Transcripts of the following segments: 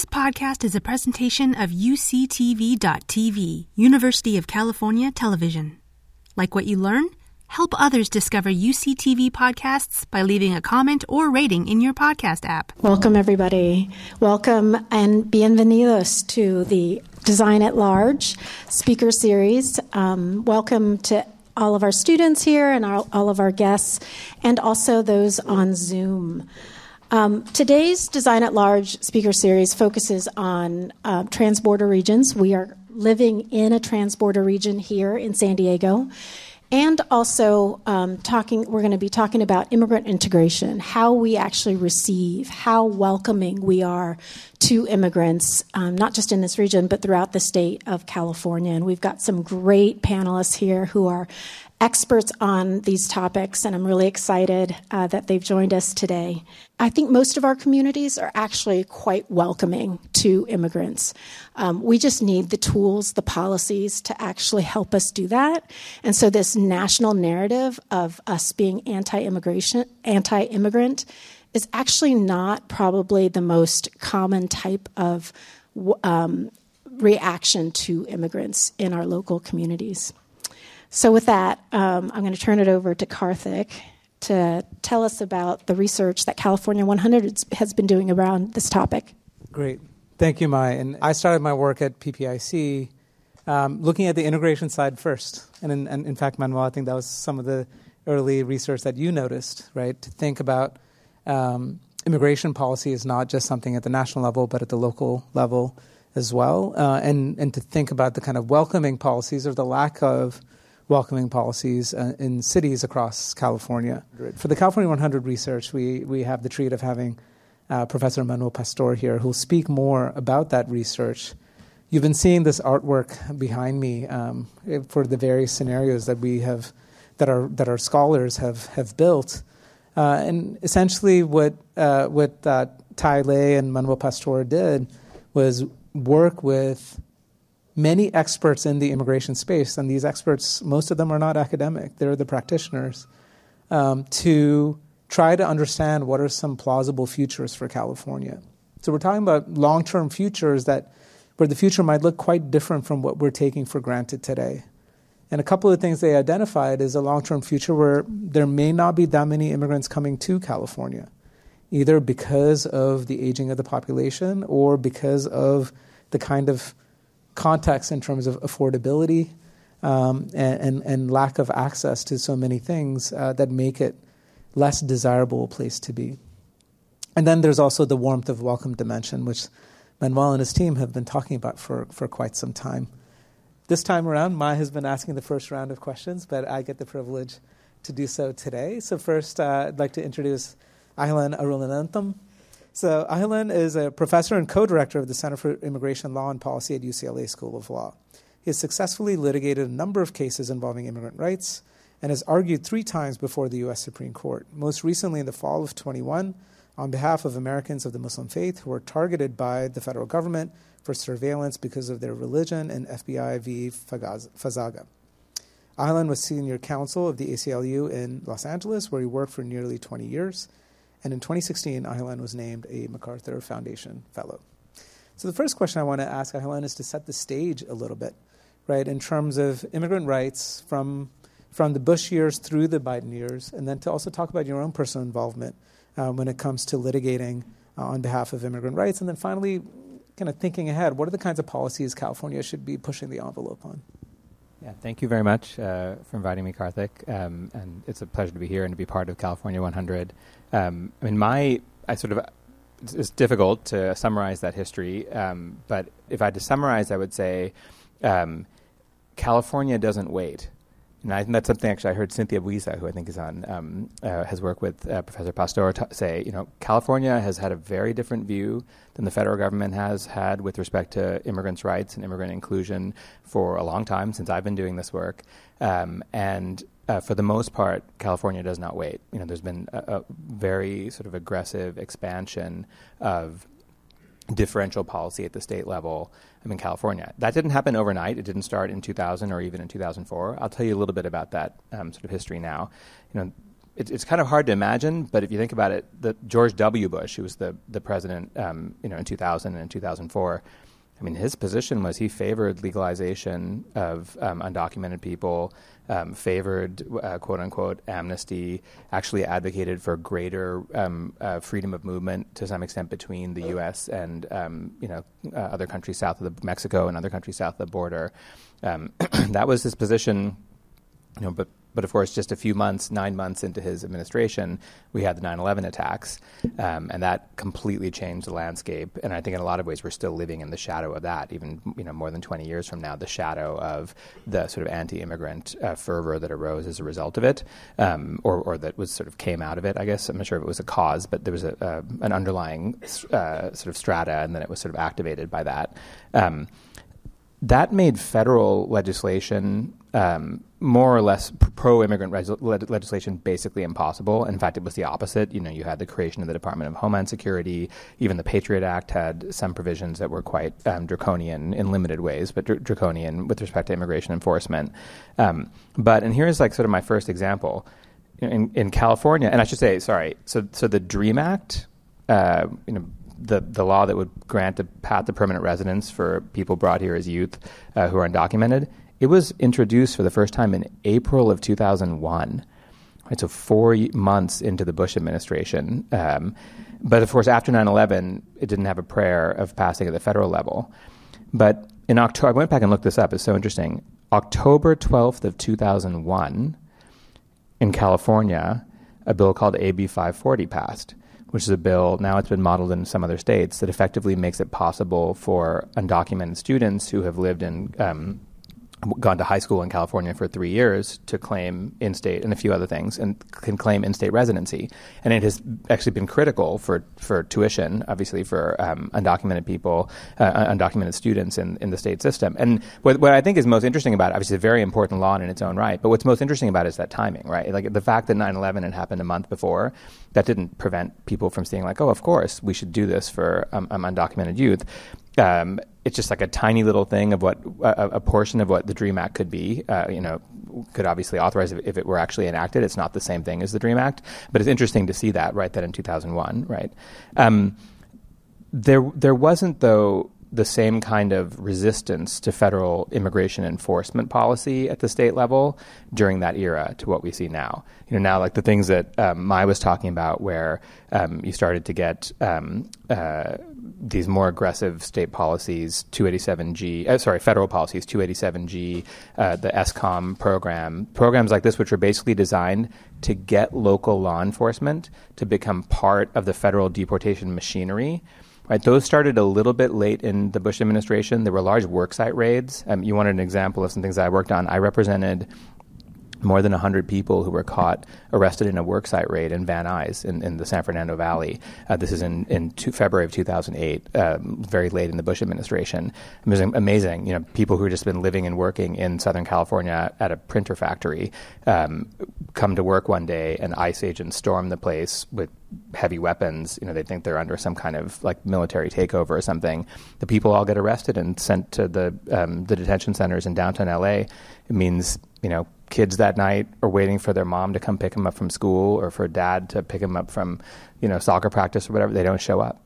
This podcast is a presentation of UCTV.tv, University of California Television. Like what you learn? Help others discover UCTV podcasts by leaving a comment or rating in your podcast app. Welcome, everybody. Welcome and bienvenidos to the Design at Large speaker series. Um, welcome to all of our students here and all of our guests, and also those on Zoom. Um, today's Design at Large speaker series focuses on uh, transborder regions. We are living in a transborder region here in San Diego. And also, um, talking, we're going to be talking about immigrant integration, how we actually receive, how welcoming we are to immigrants, um, not just in this region, but throughout the state of California. And we've got some great panelists here who are experts on these topics, and I'm really excited uh, that they've joined us today. I think most of our communities are actually quite welcoming to immigrants. Um, we just need the tools, the policies to actually help us do that. And so, this national narrative of us being anti-immigration, anti-immigrant, is actually not probably the most common type of um, reaction to immigrants in our local communities. So, with that, um, I'm going to turn it over to Karthik to tell us about the research that California 100 has been doing around this topic. Great. Thank you, Mai. And I started my work at PPIC um, looking at the integration side first. And in, and in fact, Manuel, I think that was some of the early research that you noticed, right? To think about um, immigration policy is not just something at the national level, but at the local level as well. Uh, and, and to think about the kind of welcoming policies or the lack of welcoming policies uh, in cities across California. For the California 100 research, we, we have the treat of having uh, Professor Manuel Pastor here, who'll speak more about that research. You've been seeing this artwork behind me um, for the various scenarios that we have, that our that our scholars have have built, uh, and essentially what uh, what uh, Tai Lei and Manuel Pastor did was work with many experts in the immigration space, and these experts, most of them are not academic, they're the practitioners, um, to try to understand what are some plausible futures for California. So we're talking about long term futures that where the future might look quite different from what we're taking for granted today. And a couple of things they identified is a long term future where there may not be that many immigrants coming to California, either because of the aging of the population or because of the kind of context in terms of affordability um, and, and, and, lack of access to so many things uh, that make it less desirable place to be. And then there's also the warmth of welcome dimension, which Manuel and his team have been talking about for, for quite some time. This time around, Mai has been asking the first round of questions, but I get the privilege to do so today. So, first, uh, I'd like to introduce Ahilan Arulanantham. So, Ahilan is a professor and co director of the Center for Immigration Law and Policy at UCLA School of Law. He has successfully litigated a number of cases involving immigrant rights and has argued three times before the U.S. Supreme Court, most recently in the fall of 21 on behalf of Americans of the Muslim faith who were targeted by the federal government for surveillance because of their religion in FBI v. Fazaga. Ahilan was senior counsel of the ACLU in Los Angeles, where he worked for nearly 20 years. And in 2016, Ahilan was named a MacArthur Foundation Fellow. So the first question I want to ask Ahilan is to set the stage a little bit, right, in terms of immigrant rights from, from the Bush years through the Biden years, and then to also talk about your own personal involvement uh, when it comes to litigating uh, on behalf of immigrant rights. And then finally, kind of thinking ahead, what are the kinds of policies California should be pushing the envelope on? Yeah, thank you very much uh, for inviting me, Karthik. Um, and it's a pleasure to be here and to be part of California 100. Um, I mean, my I sort of it's difficult to summarize that history, um, but if I had to summarize, I would say um, California doesn't wait. And I that's something actually I heard Cynthia Buiza, who I think is on, um, uh, has worked with uh, Professor Pastor, t- say, you know, California has had a very different view than the federal government has had with respect to immigrants' rights and immigrant inclusion for a long time since I've been doing this work. Um, and uh, for the most part, California does not wait. You know, there's been a, a very sort of aggressive expansion of differential policy at the state level in California. That didn't happen overnight. It didn't start in 2000 or even in 2004. I'll tell you a little bit about that um, sort of history now. You know, it, it's kind of hard to imagine, but if you think about it, the George W. Bush, who was the the president, um, you know, in 2000 and in 2004, I mean, his position was he favored legalization of um, undocumented people, um, favored uh, quote unquote amnesty, actually advocated for greater um, uh, freedom of movement to some extent between the U.S. and um, you know uh, other countries south of the Mexico and other countries south of the border. Um, that was his position. You know, but but of course, just a few months, nine months into his administration, we had the 9 11 attacks, um, and that completely changed the landscape. And I think in a lot of ways, we're still living in the shadow of that, even you know, more than 20 years from now, the shadow of the sort of anti immigrant uh, fervor that arose as a result of it, um, or, or that was sort of came out of it, I guess. I'm not sure if it was a cause, but there was a, uh, an underlying uh, sort of strata, and then it was sort of activated by that. Um, that made federal legislation um, more or less pro-immigrant res- legislation basically impossible. In fact, it was the opposite. You know, you had the creation of the Department of Homeland Security. Even the Patriot Act had some provisions that were quite um, draconian in limited ways, but dr- draconian with respect to immigration enforcement. Um, but and here's like sort of my first example in, in California, and I should say, sorry. So, so the Dream Act, uh, you know the the law that would grant a path to permanent residence for people brought here as youth uh, who are undocumented. It was introduced for the first time in April of 2001. Right, so four months into the Bush administration. Um, but of course, after 9/11, it didn't have a prayer of passing at the federal level. But in October, I went back and looked this up. It's so interesting. October 12th of 2001, in California, a bill called AB 540 passed which is a bill, now it's been modeled in some other states, that effectively makes it possible for undocumented students who have lived in um, gone to high school in California for three years to claim in state and a few other things and can claim in state residency. And it has actually been critical for, for tuition, obviously, for um, undocumented people, uh, undocumented students in, in the state system. And what, what I think is most interesting about it, obviously, a very important law in its own right, but what's most interesting about it is that timing, right? Like the fact that 9 11 had happened a month before, that didn't prevent people from saying, like, oh, of course, we should do this for um, um undocumented youth. Um, it's just like a tiny little thing of what a, a portion of what the Dream Act could be. Uh, you know, could obviously authorize if, if, it were actually enacted. It's not the same thing as the Dream Act, but it's interesting to see that right that in 2001, right. Um, there, there wasn't though the same kind of resistance to federal immigration enforcement policy at the state level during that era to what we see now. You know, now like the things that um, Mai was talking about, where um, you started to get um, uh, these more aggressive state policies, 287G, uh, sorry, federal policies, 287G, uh, the S-Comm program, programs like this, which are basically designed to get local law enforcement to become part of the federal deportation machinery. Right, those started a little bit late in the Bush administration. There were large worksite raids. Um, you wanted an example of some things I worked on. I represented more than 100 people who were caught arrested in a worksite raid in Van Nuys in, in the San Fernando Valley. Uh, this is in, in two, February of 2008, um, very late in the Bush administration. It was amazing. You know, people who had just been living and working in Southern California at a printer factory um, come to work one day and ICE agents storm the place with heavy weapons. You know, they think they're under some kind of like military takeover or something. The people all get arrested and sent to the um, the detention centers in downtown LA. It means you know kids that night are waiting for their mom to come pick them up from school or for dad to pick them up from, you know, soccer practice or whatever. They don't show up.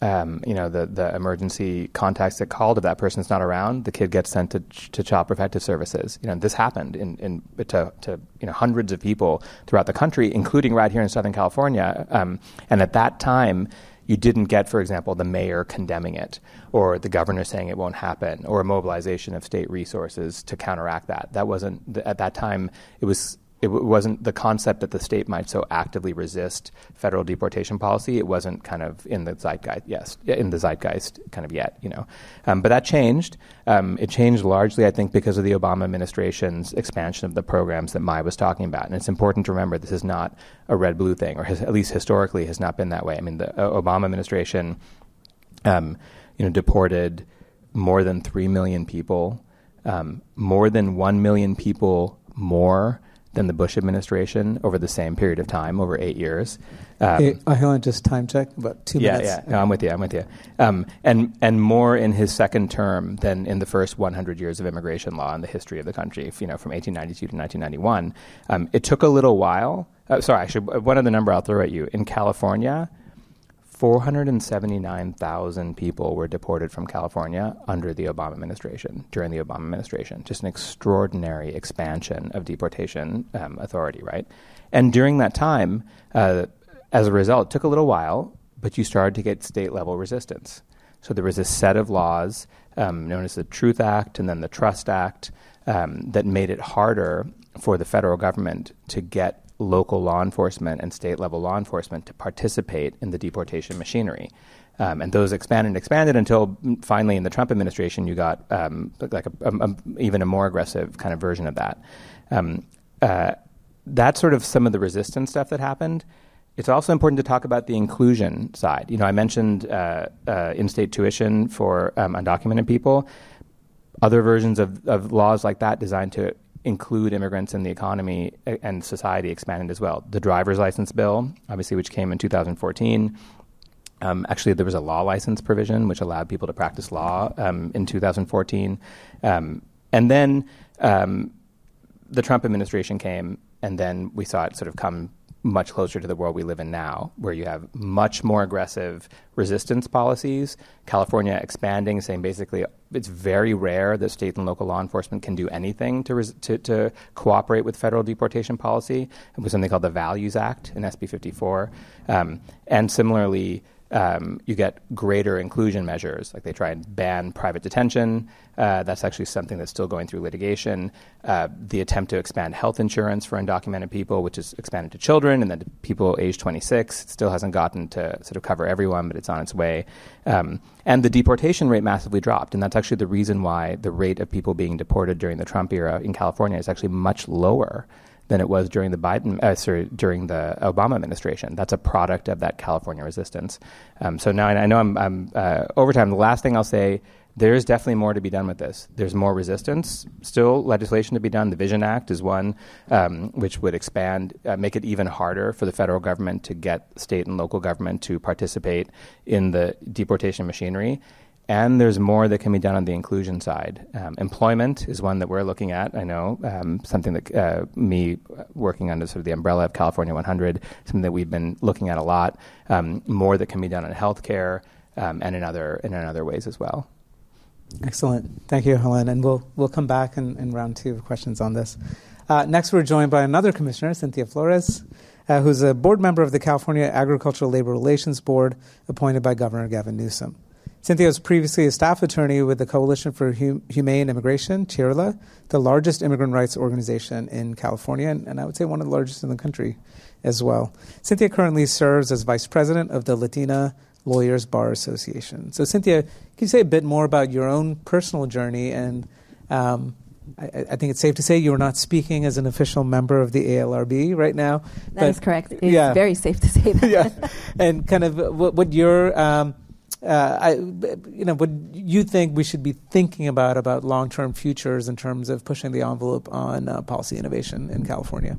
Um, you know, the, the emergency contacts that called if that person's not around, the kid gets sent to, to child protective services. You know, this happened in, in to, to, you know, hundreds of people throughout the country, including right here in Southern California. Um, and at that time, you didn't get, for example, the mayor condemning it, or the governor saying it won't happen, or a mobilization of state resources to counteract that. That wasn't at that time. It was it wasn't the concept that the state might so actively resist federal deportation policy. It wasn't kind of in the zeitgeist, yes, in the zeitgeist kind of yet, you know. Um, but that changed. Um, it changed largely, I think, because of the Obama administration's expansion of the programs that Mai was talking about. And it's important to remember this is not a red blue thing, or has, at least historically has not been that way. I mean, the uh, Obama administration, um, you know, deported more than three million people, um, more than one million people more than the Bush administration over the same period of time, over eight years. Um, hey, uh, hold on, just time check, about two yeah, minutes. Yeah, no, I'm with you. I'm with you. Um, and and more in his second term than in the first 100 years of immigration law in the history of the country. You know, from 1892 to 1991. Um, it took a little while. Uh, sorry, actually, one other number I'll throw at you. In California, 479,000 people were deported from California under the Obama administration, during the Obama administration. Just an extraordinary expansion of deportation um, authority, right? And during that time, uh, as a result, it took a little while, but you started to get state level resistance. So there was a set of laws um, known as the Truth Act and then the Trust Act um, that made it harder for the federal government to get local law enforcement and state level law enforcement to participate in the deportation machinery. Um, and those expanded and expanded until finally in the Trump administration you got um, like a, a, a, even a more aggressive kind of version of that. Um, uh, that's sort of some of the resistance stuff that happened. It's also important to talk about the inclusion side. You know, I mentioned uh, uh, in-state tuition for um, undocumented people. Other versions of, of laws like that designed to include immigrants in the economy and society expanded as well. The driver's license bill, obviously, which came in 2014. Um, actually, there was a law license provision which allowed people to practice law um, in 2014. Um, and then um, the Trump administration came, and then we saw it sort of come much closer to the world we live in now, where you have much more aggressive resistance policies. California expanding, saying basically it's very rare that state and local law enforcement can do anything to, res- to, to, cooperate with federal deportation policy. It was something called the Values Act in SB 54. Um, and similarly, um, you get greater inclusion measures. Like they try and ban private detention. Uh, that's actually something that's still going through litigation. Uh, the attempt to expand health insurance for undocumented people, which is expanded to children and then to people age 26, it still hasn't gotten to sort of cover everyone, but it's on its way. Um, and the deportation rate massively dropped. And that's actually the reason why the rate of people being deported during the Trump era in California is actually much lower than it was during the Biden, uh, sorry, during the Obama administration. That's a product of that California resistance. Um, so now I know I'm, I'm uh, over time. The last thing I'll say there's definitely more to be done with this. There's more resistance, still legislation to be done. The Vision Act is one um, which would expand, uh, make it even harder for the federal government to get state and local government to participate in the deportation machinery. And there's more that can be done on the inclusion side. Um, employment is one that we're looking at. I know um, something that uh, me working under sort of the umbrella of California 100, something that we've been looking at a lot. Um, more that can be done on healthcare um, and in other in other ways as well. Excellent, thank you, Ahilan. And we'll we'll come back in, in round two of questions on this. Uh, next, we're joined by another commissioner, Cynthia Flores. Uh, who's a board member of the California Agricultural Labor Relations Board appointed by Governor Gavin Newsom. Cynthia was previously a staff attorney with the Coalition for Humane Immigration, CHIRLA, the largest immigrant rights organization in California, and, and I would say one of the largest in the country as well. Cynthia currently serves as vice president of the Latina Lawyers Bar Association. So, Cynthia, can you say a bit more about your own personal journey? And um, I, I, think it's safe to say you are not speaking as an official member of the ALRB right now. That is correct. It's yeah. very safe to say that. yeah. And kind of what, what your um, uh, I, you know, what you think we should be thinking about about long-term futures in terms of pushing the envelope on uh, policy innovation in California?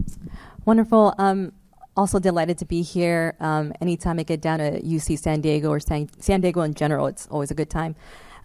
Wonderful. Um, also delighted to be here. Um, anytime I get down to UC San Diego or San, San Diego in general, it's always a good time.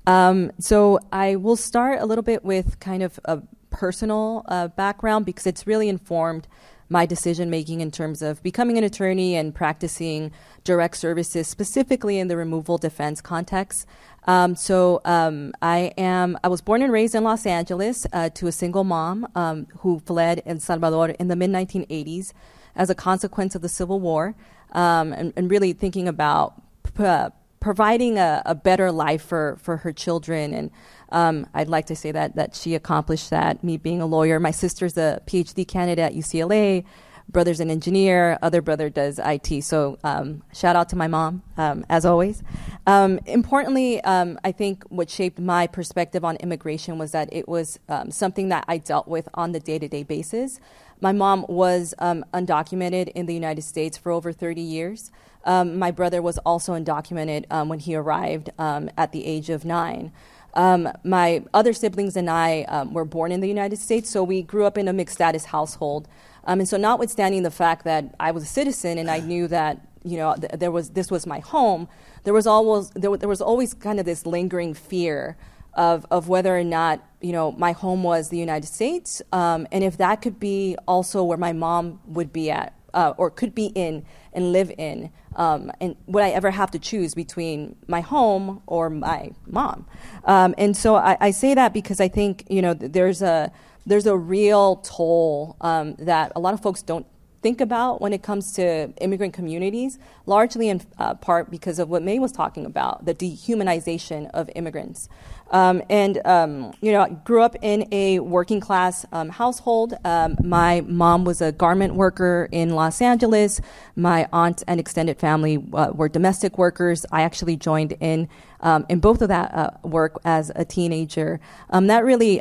Um, so I will start a little bit with kind of a personal uh, background because it's really informed my decision making in terms of becoming an attorney and practicing direct services, specifically in the removal defense context. Um, so um, I am. I was born and raised in Los Angeles uh, to a single mom um, who fled El Salvador in the mid 1980s as a consequence of the Civil War, um, and, and, really thinking about. P- uh, providing a, a, better life for, for her children and um, I'd like to say that that she accomplished that. Me being a lawyer, my sister's a PhD candidate at UCLA. Brother's an engineer. Other brother does IT. So um, shout out to my mom, um, as always. Um, importantly, um, I think what shaped my perspective on immigration was that it was um, something that I dealt with on the day-to-day basis. My mom was undocumented in the United States for over 30 years. My brother was also undocumented um, when he arrived at the age of nine. Um, my other siblings and I um, were born in the United States, so we grew up in a mixed status household. Um, and so, notwithstanding the fact that I was a citizen and I knew that you know th- there was this was my home, there was always there, there was always kind of this lingering fear of of whether or not you know my home was the United States, um, and if that could be also where my mom would be at uh, or could be in and live in. Um, and would I ever have to choose between my home or my mom? Um, and so I, I, say that because I think you know there's a there's a real toll um, that a lot of folks don't think about when it comes to immigrant communities, largely in uh, part because of what Mai was talking about, the dehumanization of immigrants. Um, and, um, you know, I grew up in a working class um, household. Um, my mom was a garment worker in Los Angeles. My aunt and extended family uh, were domestic workers. I actually joined in um, in both of that uh, work as a teenager. Um, that really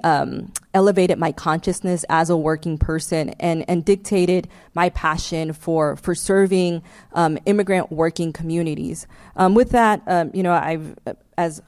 elevated my consciousness as a working person and, and dictated my passion for, for serving immigrant working communities. with that, you know, I've, as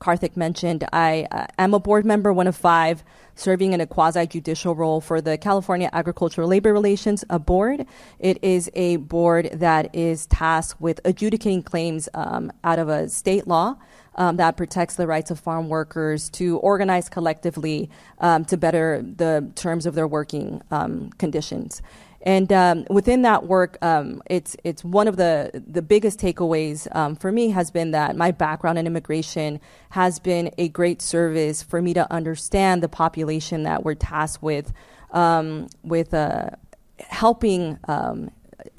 Karthik mentioned, I uh, am a board member, one of five, serving in a quasi judicial role for the California Agricultural Labor Relations Board. It is a board that is tasked with adjudicating claims um, out of a state law. Um, that protects the rights of farm workers to organize collectively um, to better the terms of their working um, conditions. And um, within that work, um, it's it's one of the the biggest takeaways um, for me has been that my background in immigration has been a great service for me to understand the population that we're tasked with um, with uh, helping um,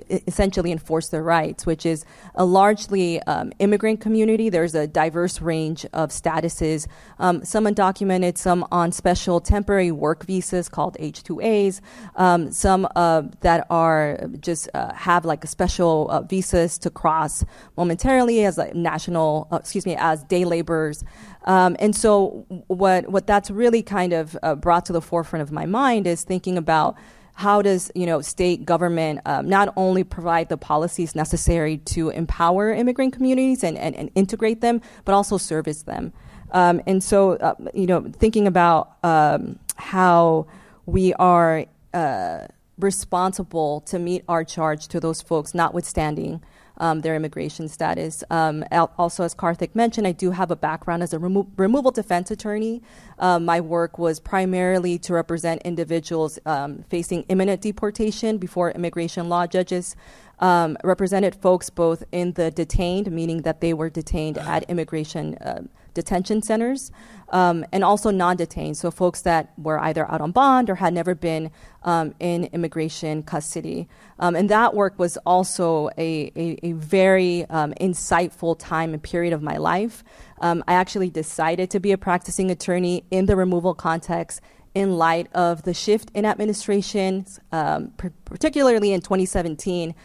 essentially enforce their rights, which is a largely um, immigrant community. There's a diverse range of statuses, um, some undocumented, some on special temporary work visas called H-2As, um, some uh, that are just uh, have like a special uh, visas to cross momentarily as national, uh, excuse me, as day laborers. Um, and so what what that's really kind of uh, brought to the forefront of my mind is thinking about how does you know state government um, not only provide the policies necessary to empower immigrant communities and, and, and integrate them, but also service them. Um, and so, uh, you know, thinking about um, how we are uh, responsible to meet our charge to those folks, notwithstanding um, their immigration status. Um, also, as Karthik mentioned, I do have a background as a remo- removal defense attorney. Um, my work was primarily to represent individuals um, facing imminent deportation before immigration law judges. Um, represented folks both in the detained, meaning that they were detained at immigration uh, detention centers, um, and also non detained, so folks that were either out on bond or had never been um, in immigration custody. Um, and that work was also a, a, a very um, insightful time and period of my life. Um, I actually decided to be a practicing attorney in the removal context in light of the shift in administration, um, p- particularly in 2017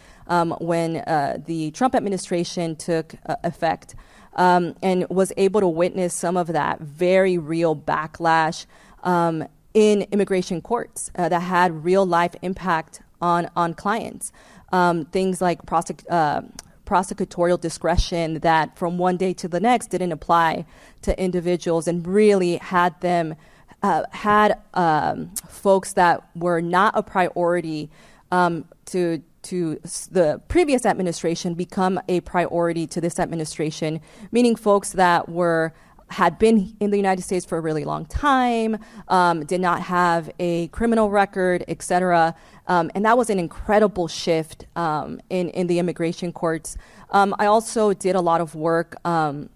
when uh, the Trump administration took uh, effect um, and was able to witness some of that very real backlash um, in immigration courts uh, that had real life impact on on clients. Um, things like prosec- uh, prosecutorial discretion that from one day to the next didn't apply to individuals and really had them uh, had um, folks that were not a priority um, to to the previous administration become a priority to this administration, meaning folks that were had been in the United States for a really long time, um, did not have a criminal record, et cetera. Um, and that was an incredible shift um, in, in the immigration courts. Um, I also did a lot of work um,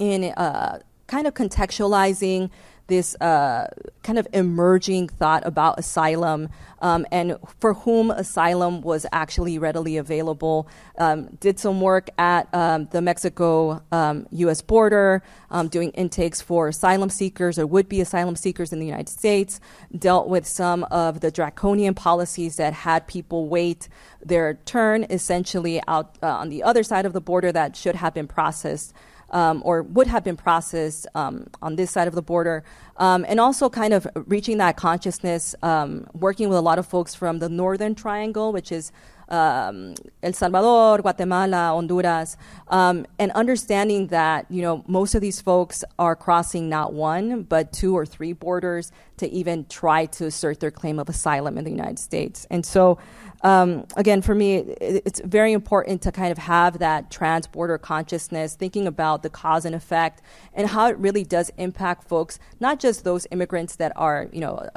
in uh, kind of contextualizing this uh, kind of emerging thought about asylum um, and for whom asylum was actually readily available. Um, did some work at um, the Mexico US um, border, um, doing intakes for asylum seekers or would be asylum seekers in the United States, dealt with some of the draconian policies that had people wait their turn essentially out uh, on the other side of the border that should have been processed um, or would have been processed um, on this side of the border, um, and also kind of reaching that consciousness, um, working with a lot of folks from the Northern Triangle, which is um, El Salvador, Guatemala, Honduras, um, and understanding that you know most of these folks are crossing not one but two or three borders to even try to assert their claim of asylum in the United States. And so, um, again, for me, it, it's very important to kind of have that trans-border consciousness, thinking about the cause and effect and how it really does impact folks, not just those immigrants that are you know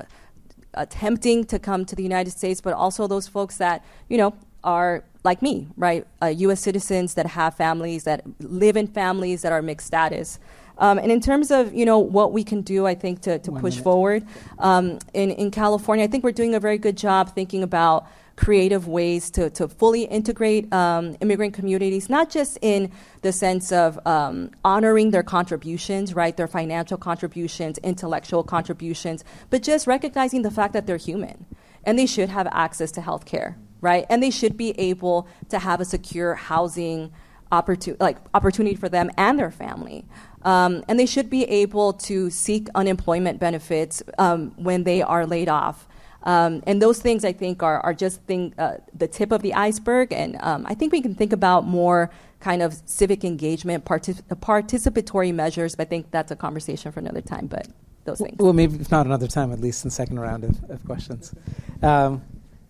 attempting to come to the United States, but also those folks that, you know, are like me, right? Uh, U.S. citizens that have families, that live in families that are mixed status. Um, and in terms of you know what we can do, I think to, to push minute. forward um, in in California, I think we're doing a very good job thinking about creative ways to, to fully integrate um, immigrant communities, not just in the sense of um, honoring their contributions, right, their financial contributions, intellectual contributions, but just recognizing the fact that they're human and they should have access to health care, right? And they should be able to have a secure housing opportunity, like opportunity for them and their family. Um, and they should be able to seek unemployment benefits um, when they are laid off. Um, and those things, I think, are, are just thing, uh, the tip of the iceberg. And um, I think we can think about more kind of civic engagement, partic- participatory measures. But I think that's a conversation for another time. But those things. Well, maybe if not another time, at least in the second round of, of questions. Um,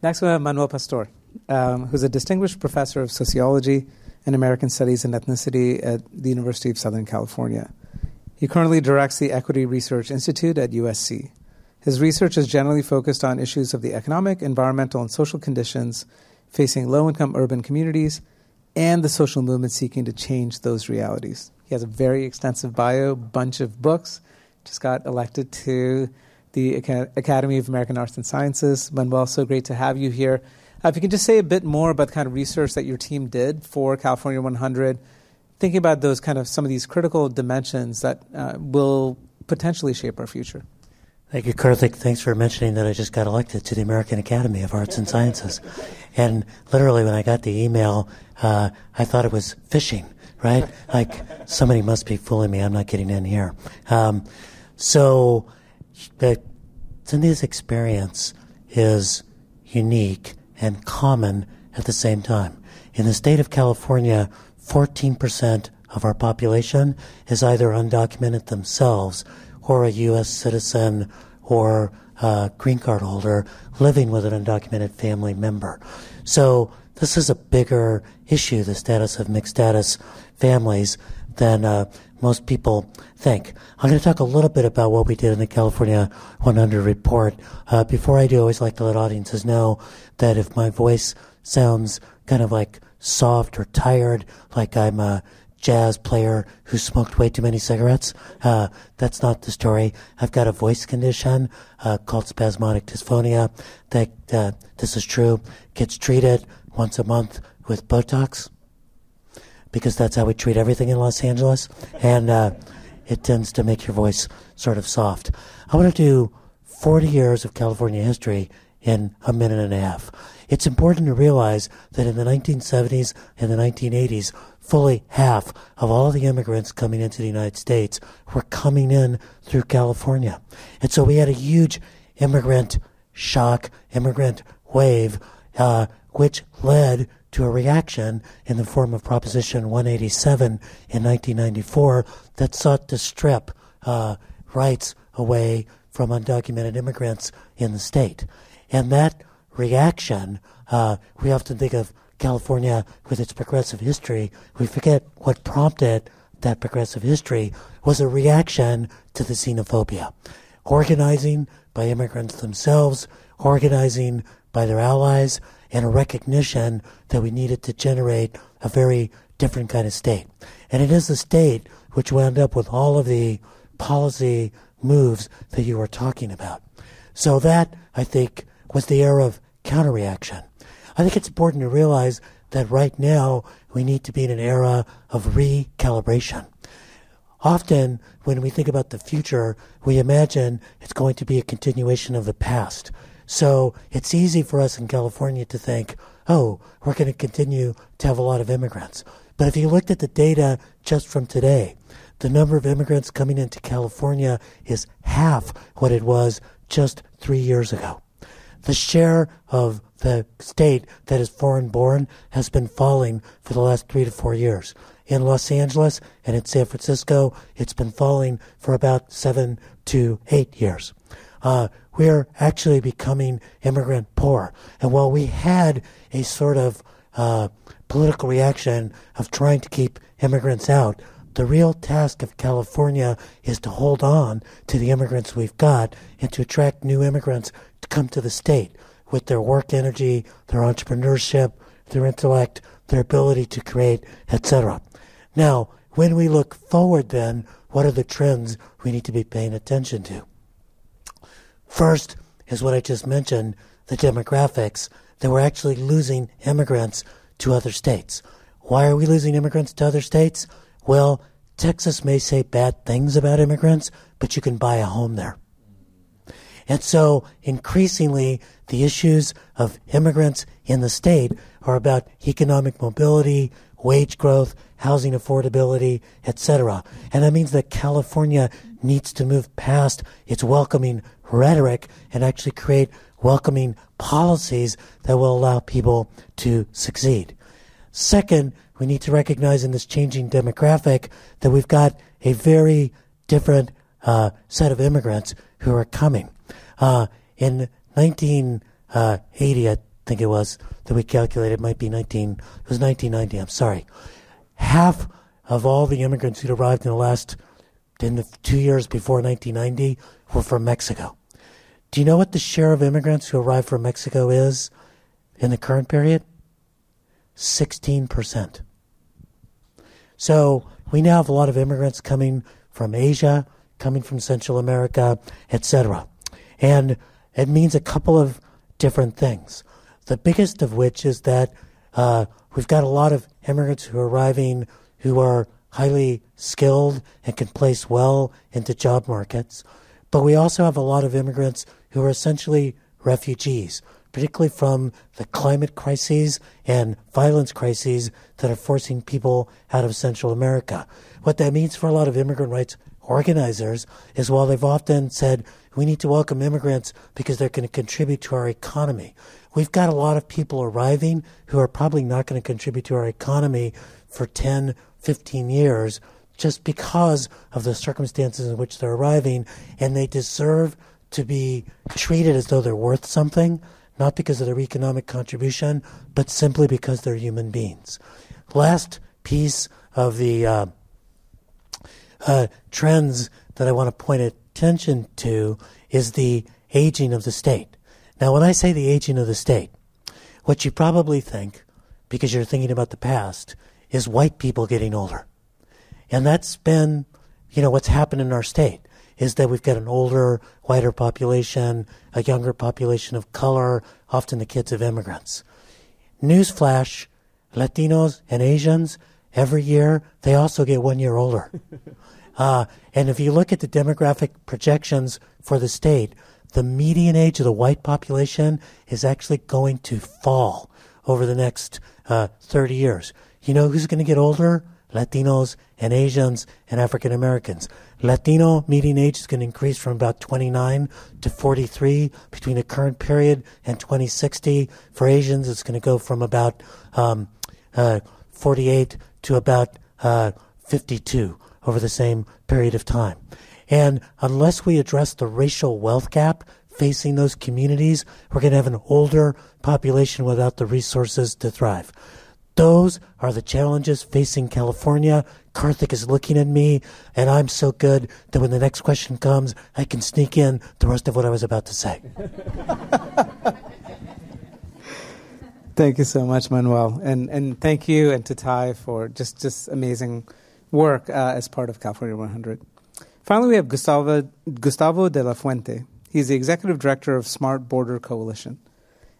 next, we have Manuel Pastor, um, who's a distinguished professor of sociology and American Studies and Ethnicity at the University of Southern California. He currently directs the Equity Research Institute at USC. His research is generally focused on issues of the economic, environmental, and social conditions facing low income urban communities and the social movement seeking to change those realities. He has a very extensive bio, bunch of books, just got elected to the Academy of American Arts and Sciences. Manuel, so great to have you here. Uh, if you can just say a bit more about the kind of research that your team did for California 100, thinking about those kind of some of these critical dimensions that uh, will potentially shape our future. Thank you, Karthik. Thanks for mentioning that I just got elected to the American Academy of Arts and Sciences. And literally, when I got the email, uh, I thought it was phishing, right? Like, somebody must be fooling me. I'm not getting in here. Um, so, the, Cynthia's experience is unique and common at the same time. In the state of California, 14% of our population is either undocumented themselves or a U.S. citizen or a green card holder living with an undocumented family member. So this is a bigger issue, the status of mixed status families, than uh, most people think. I'm going to talk a little bit about what we did in the California 100 report. Uh, before I do, I always like to let audiences know that if my voice sounds kind of like soft or tired, like I'm a jazz player who smoked way too many cigarettes. Uh, that's not the story. I've got a voice condition uh, called spasmodic dysphonia. That uh, this is true. Gets treated once a month with Botox because that's how we treat everything in Los Angeles, and uh, it tends to make your voice sort of soft. I want to do 40 years of California history in a minute and a half. It's important to realize that in the 1970s and the 1980s, fully half of all the immigrants coming into the United States were coming in through California. And so we had a huge immigrant shock, immigrant wave, uh, which led to a reaction in the form of Proposition 187 in 1994 that sought to strip uh, rights away from undocumented immigrants in the state. And that reaction, uh, we often think of California with its progressive history. We forget what prompted that progressive history was a reaction to the xenophobia. Organizing by immigrants themselves, organizing by their allies, and a recognition that we needed to generate a very different kind of state. And it is the state which wound up with all of the policy moves that you were talking about. So that, I think, was the era of counterreaction. I think it's important to realize that right now we need to be in an era of recalibration. Often, when we think about the future, we imagine it's going to be a continuation of the past. So it's easy for us in California to think, oh, we're going to continue to have a lot of immigrants. But if you looked at the data just from today, the number of immigrants coming into California is half what it was just three years ago. the share of the state that is foreign born has been falling for the last three to four years. In Los Angeles and in San Francisco, it's been falling for about seven to eight years. Uh, we're actually becoming immigrant poor. And while we had a sort of uh, political reaction of trying to keep immigrants out, the real task of California is to hold on to the immigrants we've got and to attract new immigrants to come to the state with their work energy, their entrepreneurship, their intellect, their ability to create, etc. Now, when we look forward, then, what are the trends we need to be paying attention to? First is what I just mentioned the demographics that we're actually losing immigrants to other states. Why are we losing immigrants to other states? Well, Texas may say bad things about immigrants, but you can buy a home there. And so increasingly, the issues of immigrants in the state are about economic mobility, wage growth, housing affordability, etc. And that means that California needs to move past its welcoming rhetoric and actually create welcoming policies that will allow people to succeed. Second, we need to recognize in this changing demographic that we've got a very different uh, set of immigrants who are coming. Uh, in 1980, I think it was that we calculated, might be 19, it was 1990, I'm sorry. Half of all the immigrants who'd arrived in the last, in the two years before 1990 were from Mexico. Do you know what the share of immigrants who arrived from Mexico is in the current period? 16%. So we now have a lot of immigrants coming from Asia, coming from Central America, etc. And it means a couple of different things. The biggest of which is that uh, we've got a lot of immigrants who are arriving who are highly skilled and can place well into job markets. But we also have a lot of immigrants who are essentially refugees particularly from the climate crises and violence crises that are forcing people out of Central America. What that means for a lot of immigrant rights organizers is while they've often said we need to welcome immigrants because they're going to contribute to our economy, we've got a lot of people arriving who are probably not going to contribute to our economy for 10, 15 years just because of the circumstances in which they're arriving, and they deserve to be treated as though they're worth something not because of their economic contribution, but simply because they're human beings. Last piece of the uh, uh, trends that I want to point attention to is the aging of the state. Now, when I say the aging of the state, what you probably think, because you're thinking about the past, is white people getting older. And that's been, you know, what's happened in our state is that we've got an older, whiter population, a younger population of color, often the kids of immigrants. Newsflash, Latinos and Asians, every year, they also get one year older. uh, and if you look at the demographic projections for the state, the median age of the white population is actually going to fall over the next uh, 30 years. You know who's going to get older? Latinos and Asians and African Americans. Latino median age is going to increase from about 29 to 43 between the current period and 2060. For Asians, it's going to go from about um, uh, 48 to about uh, 52 over the same period of time. And unless we address the racial wealth gap facing those communities, we're going to have an older population without the resources to thrive. Those are the challenges facing California. Karthik is looking at me, and I'm so good that when the next question comes, I can sneak in the rest of what I was about to say. thank you so much, Manuel, and and thank you and to Ty for just just amazing work uh, as part of California 100. Finally, we have Gustavo Gustavo de la Fuente. He's the executive director of Smart Border Coalition.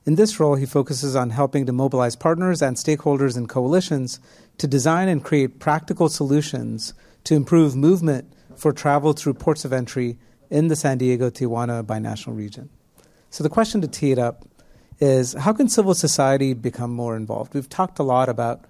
In this role, he focuses on helping to mobilize partners and stakeholders in coalitions to design and create practical solutions to improve movement for travel through ports of entry in the San Diego Tijuana binational region. So, the question to tee it up is how can civil society become more involved? We've talked a lot about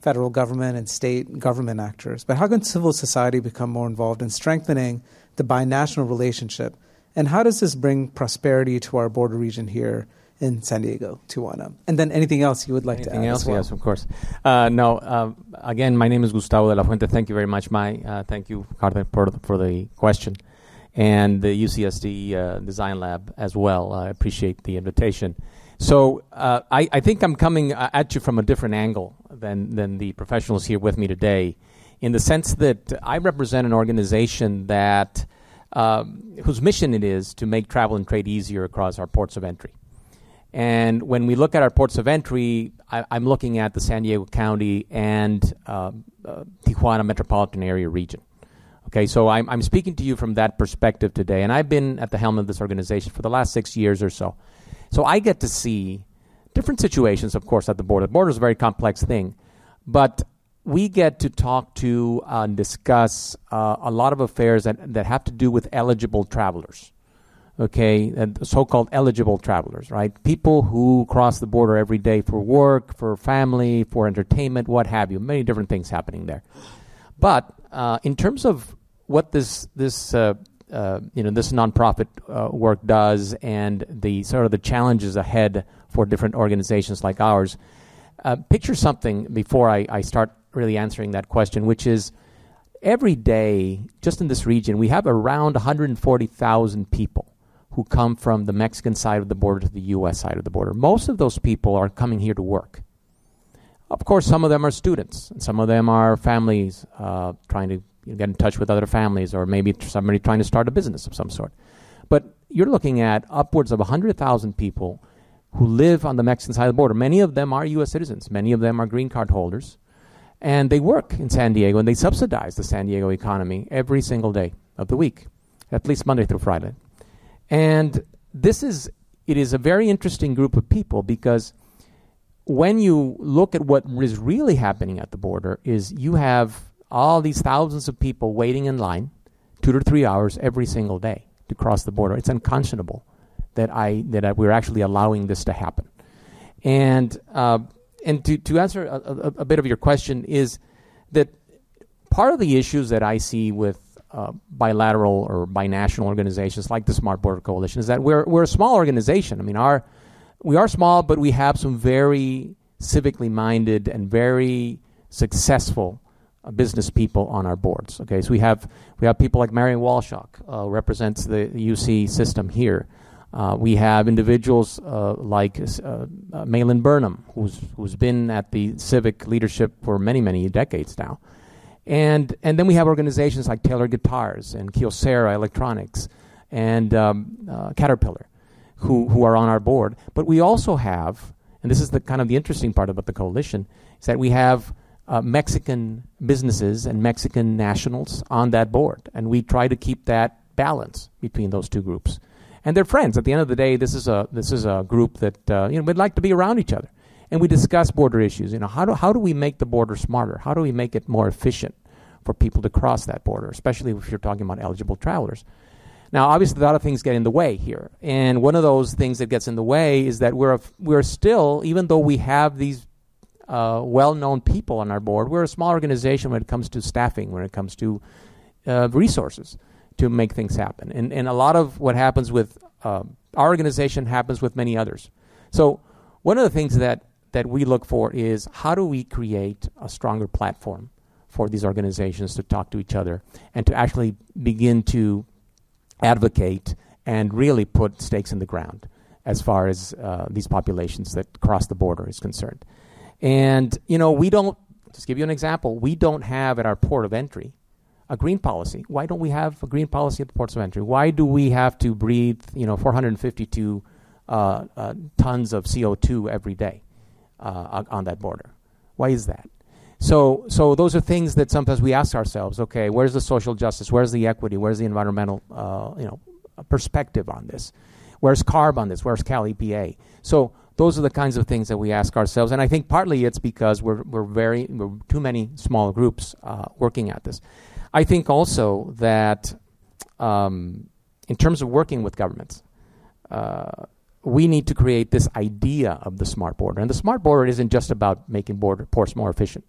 federal government and state government actors, but how can civil society become more involved in strengthening the binational relationship And how does this bring prosperity to our border region here in San Diego, Tijuana? And then anything else you would like anything to add? else? Well? Yes, of course. Uh, no, uh, again, my name is Gustavo de la Fuente. Thank you very much, Mai. Uh, thank you, Carter, for, for the question. And the UCSD uh, Design Lab as well. I appreciate the invitation. So uh, I, I, think I'm coming uh, at you from a different angle than, than the professionals here with me today, in the sense that I represent an organization that um, whose mission it is to make travel and trade easier across our ports of entry. And when we look at our ports of entry, I, am looking at the San Diego County and uh, uh, Tijuana metropolitan area region. Okay, so I'm, I'm speaking to you from that perspective today, and I've been at the helm of this organization for the last six years or so. So I get to see different situations, of course, at the border. The border is a very complex thing, but we get to talk to uh, and discuss uh, a lot of affairs that, that have to do with eligible travelers. Okay, so called eligible travelers, right? People who cross the border every day for work, for family, for entertainment, what have you. Many different things happening there. But uh, in terms of what this this uh, you know this nonprofit uh, work does and the sort of the challenges ahead for different organizations like ours, uh, picture something before I, I start really answering that question, which is every day, just in this region, we have around 140,000 people who come from the Mexican side of the border to the U.S. side of the border. Most of those people are coming here to work. Of course, some of them are students, and some of them are families uh, trying to get in touch with other families, or maybe somebody trying to start a business of some sort. But you're looking at upwards of 100,000 people who live on the Mexican side of the border. Many of them are U.S. citizens, many of them are green card holders and they work in San Diego and they subsidize the San Diego economy every single day of the week, at least Monday through Friday. And this is it is a very interesting group of people because when you look at what is really happening at the border is you have all these thousands of people waiting in line 2 to 3 hours every single day to cross the border. It's unconscionable that I that I, we're actually allowing this to happen. And uh, and to, to answer a, a, a, bit of your question is that part of the issues that I see with uh, bilateral or binational organizations like the Smart Border Coalition is that we're we're a small organization. I mean, our we are small, but we have some very civically minded and very successful uh, business people on our boards. Okay, so we have we have people like Marion Walshok, uh, represents the UC system here. Uh, we have individuals uh, like uh, uh, Malin Burnham, who's who's been at the civic leadership for many many decades now, and and then we have organizations like Taylor Guitars and Kyocera Electronics and um, Caterpillar, who who are on our board. But we also have, and this is the kind of the interesting part about the coalition, is that we have uh, Mexican businesses and Mexican nationals on that board, and we try to keep that balance between those two groups and they're friends. At the end of the day, this is a this is a group that uh, you know we'd like to be around each other, and we discuss border issues. You know, how do how do we make the border smarter? How do we make it more efficient for people to cross that border, especially if you're talking about eligible travelers? Now, obviously, a lot of things get in the way here, and one of those things that gets in the way is that we're we're still, even though we have these uh, well-known people on our board, we're a small organization when it comes to staffing, when it comes to uh, resources to make things happen. And, and a lot of what happens with uh, our organization happens with many others. So, one of the things that, that we look for is how do we create a stronger platform for these organizations to talk to each other and to actually begin to advocate and really put stakes in the ground as far as uh, these populations that cross the border is concerned. And, you know, we don't, just give you an example, we don't have at our port of entry a green policy. Why don't we have a green policy at the ports of entry? Why do we have to breathe, you know, 452 uh, uh, tons of CO2 every day uh, on that border? Why is that? So, so those are things that sometimes we ask ourselves. Okay, where's the social justice? Where's the equity? Where's the environmental, uh, you know, perspective on this? Where's CARB on this? Where's Cal EPA? So those are the kinds of things that we ask ourselves, and I think partly it's because we're we're very we're too many small groups uh, working at this. I think also that um, in terms of working with governments, uh, we need to create this idea of the smart border. And the smart border isn't just about making border ports more efficient.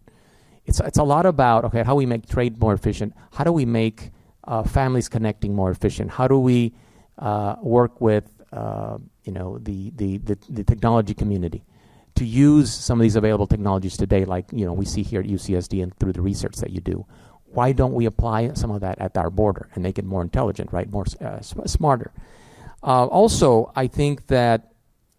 It's, it's a lot about okay, how we make trade more efficient. How do we make uh, families connecting more efficient? How do we uh, work with uh, you know the, the, the, the, technology community to use some of these available technologies today, like you know we see here at UCSD and through the research that you do. Why don't we apply some of that at our border and make it more intelligent, right? More uh, smarter. Uh, also, I think that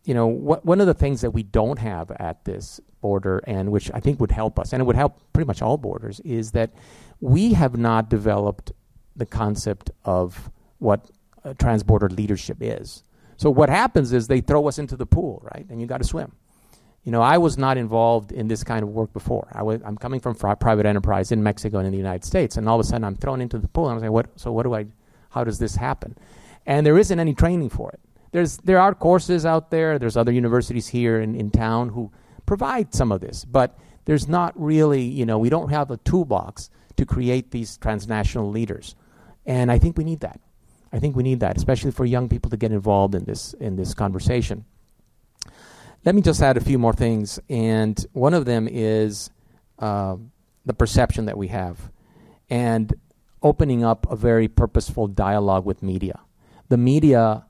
you know wh- one of the things that we don't have at this border, and which I think would help us, and it would help pretty much all borders, is that we have not developed the concept of what transborder leadership is. So what happens is they throw us into the pool, right? And you got to swim. You know, I was not involved in this kind of work before. I was, I'm coming from fr- private enterprise in Mexico and in the United States, and all of a sudden I'm thrown into the pool. And I'm saying, what? So what do I? How does this happen? And there isn't any training for it. There's there are courses out there. There's other universities here in, in town who provide some of this, but there's not really. You know, we don't have a toolbox to create these transnational leaders, and I think we need that. I think we need that, especially for young people to get involved in this in this conversation. Let me just add a few more things, and one of them is uh, the perception that we have, and opening up a very purposeful dialogue with media. The media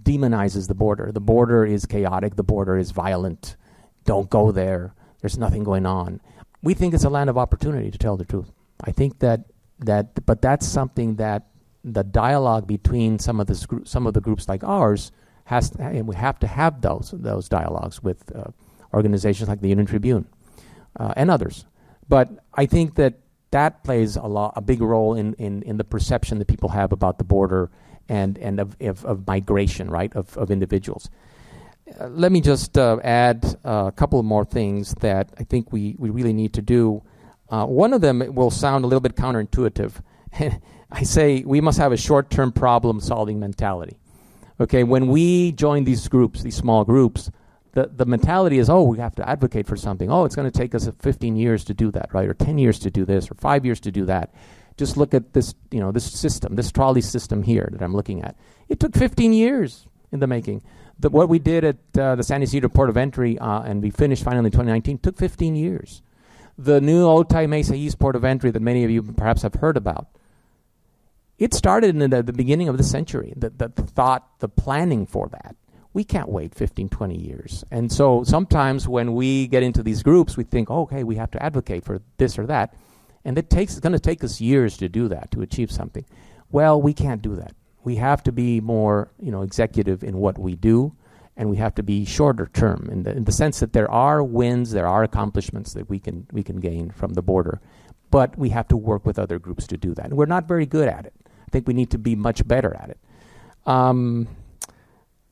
demonizes the border. The border is chaotic. The border is violent. Don't go there. There's nothing going on. We think it's a land of opportunity, to tell the truth. I think that that, but that's something that the dialogue between some of the some of the groups like ours has and we have to have those those dialogues with uh, organizations like the Union Tribune uh, and others. But I think that that plays a lot a big role in, in, in the perception that people have about the border and and of of, of migration, right, of of individuals. Uh, let me just uh, add a couple more things that I think we, we really need to do. Uh, one of them will sound a little bit counterintuitive. I say we must have a short term problem solving mentality. Okay, when we join these groups, these small groups, the, the mentality is, oh, we have to advocate for something. Oh, it's going to take us 15 years to do that, right? Or 10 years to do this, or five years to do that. Just look at this, you know, this system, this trolley system here that I'm looking at. It took 15 years in the making. The, what we did at uh, the San Ysidro Port of Entry, uh, and we finished finally in 2019, took 15 years. The new Otay Mesa East Port of Entry that many of you perhaps have heard about, it started in the, the beginning of the century, the, the, thought, the planning for that. We can't wait 15, 20 years. And so sometimes when we get into these groups, we think, oh, okay, we have to advocate for this or that. And it takes, it's going to take us years to do that, to achieve something. Well, we can't do that. We have to be more you know, executive in what we do, and we have to be shorter term in the, in the sense that there are wins, there are accomplishments that we can, we can gain from the border. But we have to work with other groups to do that. And we're not very good at it. I think we need to be much better at it. Um,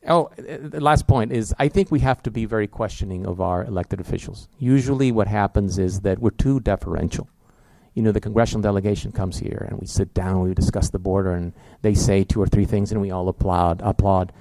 oh, the last point is I think we have to be very questioning of our elected officials. Usually, what happens is that we're too deferential. You know, the congressional delegation comes here and we sit down, we discuss the border, and they say two or three things, and we all applaud. Applaud.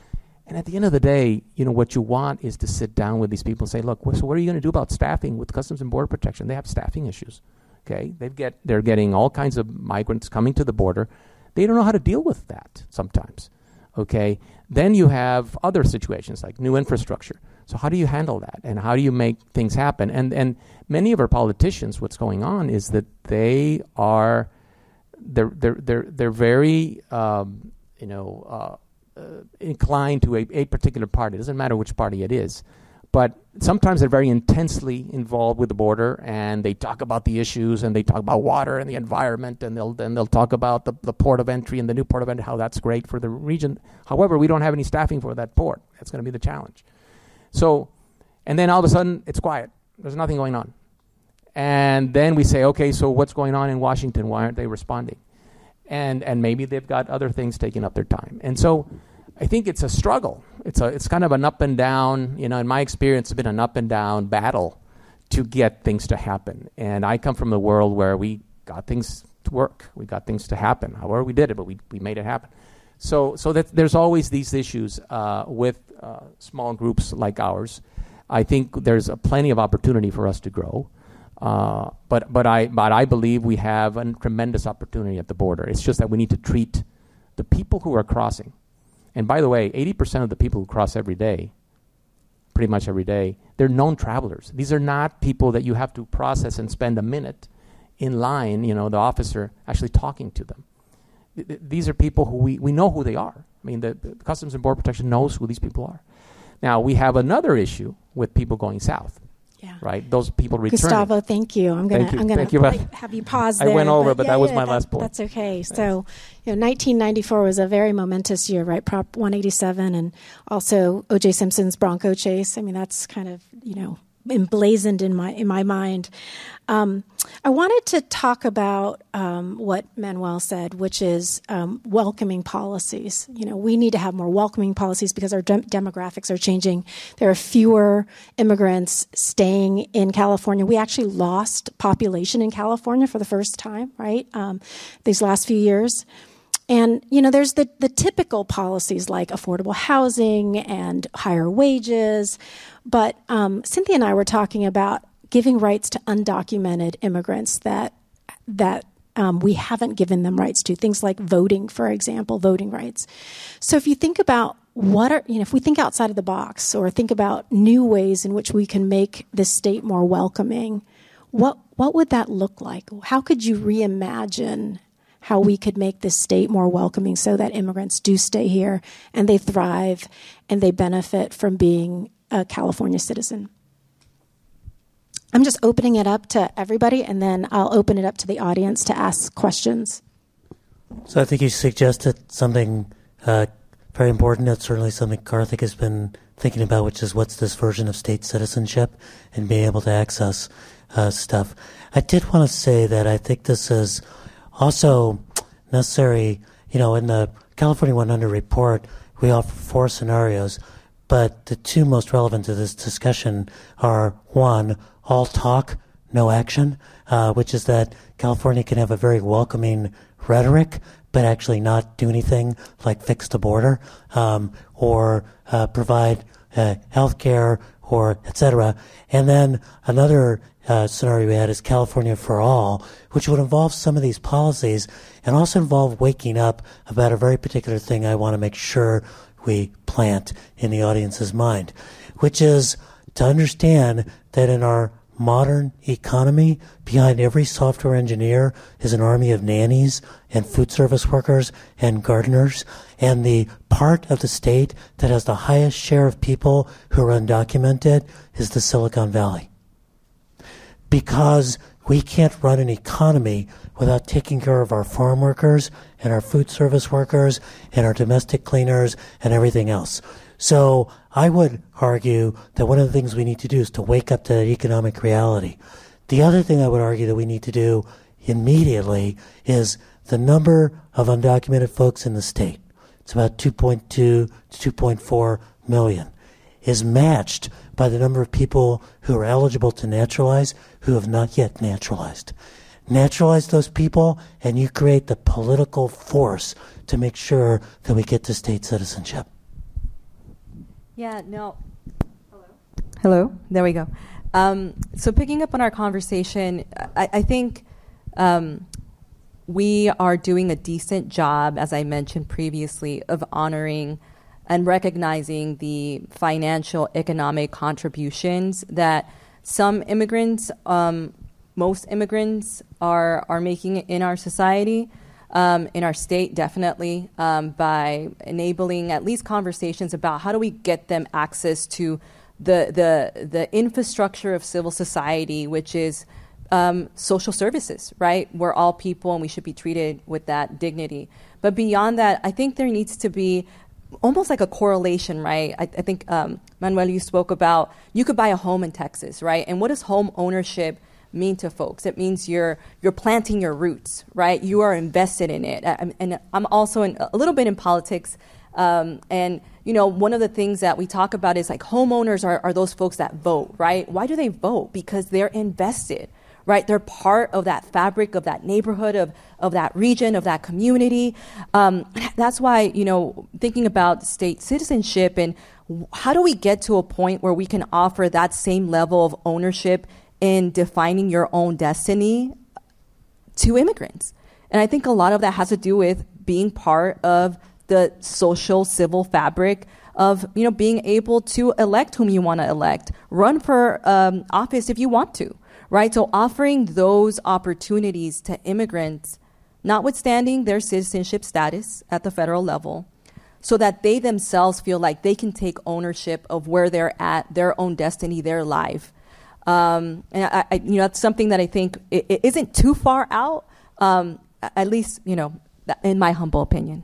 And at the end of the day, you know, what you want is to sit down with these people and say, look, so what are you going to do about staffing with Customs and Border Protection? They have staffing issues. Okay, they get they're getting all kinds of migrants coming to the border. They don't know how to deal with that sometimes. Okay? Then you have other situations like new infrastructure. So how do you handle that? And how do you make things happen? And and many of our politicians, what's going on is that they are they're they're they're they're very um, you know uh, uh, inclined to a, a particular party. It doesn't matter which party it is but sometimes they're very intensely involved with the border and they talk about the issues and they talk about water and the environment and they'll then they'll talk about the, the port of entry and the new port of entry how that's great for the region. However we don't have any staffing for that port. That's going to be the challenge. So and then all of a sudden it's quiet. There's nothing going on. And then we say okay so what's going on in washington? Why aren't they responding? And and maybe they've got other things taking up their time. And so I think it's a struggle. It's a it's kind of an up and down. You know, in my experience, it's been an up and down battle to get things to happen. And I come from the world where we got things to work, we got things to happen. However, we did it, but we we made it happen. So so that there's always these issues uh, with uh, small groups like ours. I think there's plenty of opportunity for us to grow. Uh, but but I but I believe we have a tremendous opportunity at the border. It's just that we need to treat the people who are crossing and by the way, 80% of the people who cross every day, pretty much every day, they're known travelers. These are not people that you have to process and spend a minute in line, you know, the officer actually talking to them. Th- these are people who we, we know who they are. I mean, the, the Customs and Border Protection knows who these people are. Now we have another issue with people going south. Yeah. Right, those people returning. Gustavo, thank you. I'm gonna Thank you. I'm gonna Thank you. like, have you pause I there. went over, but that was my that- last point. That's okay. So, you know, 1994 was a very momentous year, right? Prop 187, and also O.J. Simpson's Bronco chase. I mean, that's kind of you know emblazoned in my in my mind. Um, I wanted to talk about um, what Manuel said, which is um, welcoming policies. You know, we need to have more welcoming policies because our dem- demographics are changing. There are fewer immigrants staying in California. We actually lost population in California for the first time, right? Um, these last few years. And you know, there's the, the typical policies like affordable housing and higher wages, but um, Cynthia and I were talking about giving rights to undocumented immigrants that that um, we haven't given them rights to things like voting, for example, voting rights. So if you think about what are you know, if we think outside of the box or think about new ways in which we can make this state more welcoming, what what would that look like? How could you reimagine how we could make this state more welcoming so that immigrants do stay here and they thrive and they benefit from being a California citizen. I'm just opening it up to everybody and then I'll open it up to the audience to ask questions. So I think you suggested something uh, very important. That's certainly something Karthick has been thinking about, which is what's this version of state citizenship and being able to access uh, stuff. I did want to say that I think this is also necessary. You know, in the California 100 report, we offer four scenarios, but the two most relevant to this discussion are one, all talk, no action, uh, which is that California can have a very welcoming rhetoric, but actually not do anything like fix the border um, or uh, provide uh, health care or et cetera. And then another uh, scenario we had is California for all, which would involve some of these policies and also involve waking up about a very particular thing I want to make sure we plant in the audience's mind, which is to understand that in our modern economy, behind every software engineer is an army of nannies and food service workers and gardeners. And the part of the state that has the highest share of people who are undocumented is the Silicon Valley. Because we can't run an economy without taking care of our farm workers and our food service workers and our domestic cleaners and everything else. So I would argue that one of the things we need to do is to wake up to that economic reality. The other thing I would argue that we need to do immediately is the number of undocumented folks in the state. It's about 2.2 to 2.4 million. Is matched by the number of people who are eligible to naturalize who have not yet naturalized. Naturalize those people, and you create the political force to make sure that we get to state citizenship. Yeah, no. Hello. Hello. There we go. Um, so picking up on our conversation, I, I think um, we are doing a decent job, as I mentioned previously, of honoring and recognizing the financial economic contributions that some immigrants, um, most immigrants, are are making in our society um, in our state, definitely, um, by enabling at least conversations about how do we get them access to the the the infrastructure of civil society, which is um, social services, right? We're all people and we should be treated with that dignity. But beyond that, I think there needs to be almost like a correlation, right? I, I think um, Manuel, you spoke about you could buy a home in Texas, right? And what does home ownership mean to folks. It means you're you're planting your roots, right? You are invested in it. I, and I'm also in, a little bit in politics. Um, and you know, one of the things that we talk about is like homeowners are, are those folks that vote, right? Why do they vote? Because they're invested, right? They're part of that fabric of that neighborhood, of, of that region, of that community. Um, that's why, you know, thinking about state citizenship and how do we get to a point where we can offer that same level of ownership in defining your own destiny to immigrants. And I think a lot of that has to do with being part of the social civil fabric of you know being able to elect whom you want to elect, run for um, office if you want to, right? So offering those opportunities to immigrants, notwithstanding their citizenship status at the federal level, so that they themselves feel like they can take ownership of where they're at, their own destiny, their life. Um, and I, I, you know, that's something that I think it, it isn't too far out, um, at least, you know, in my humble opinion.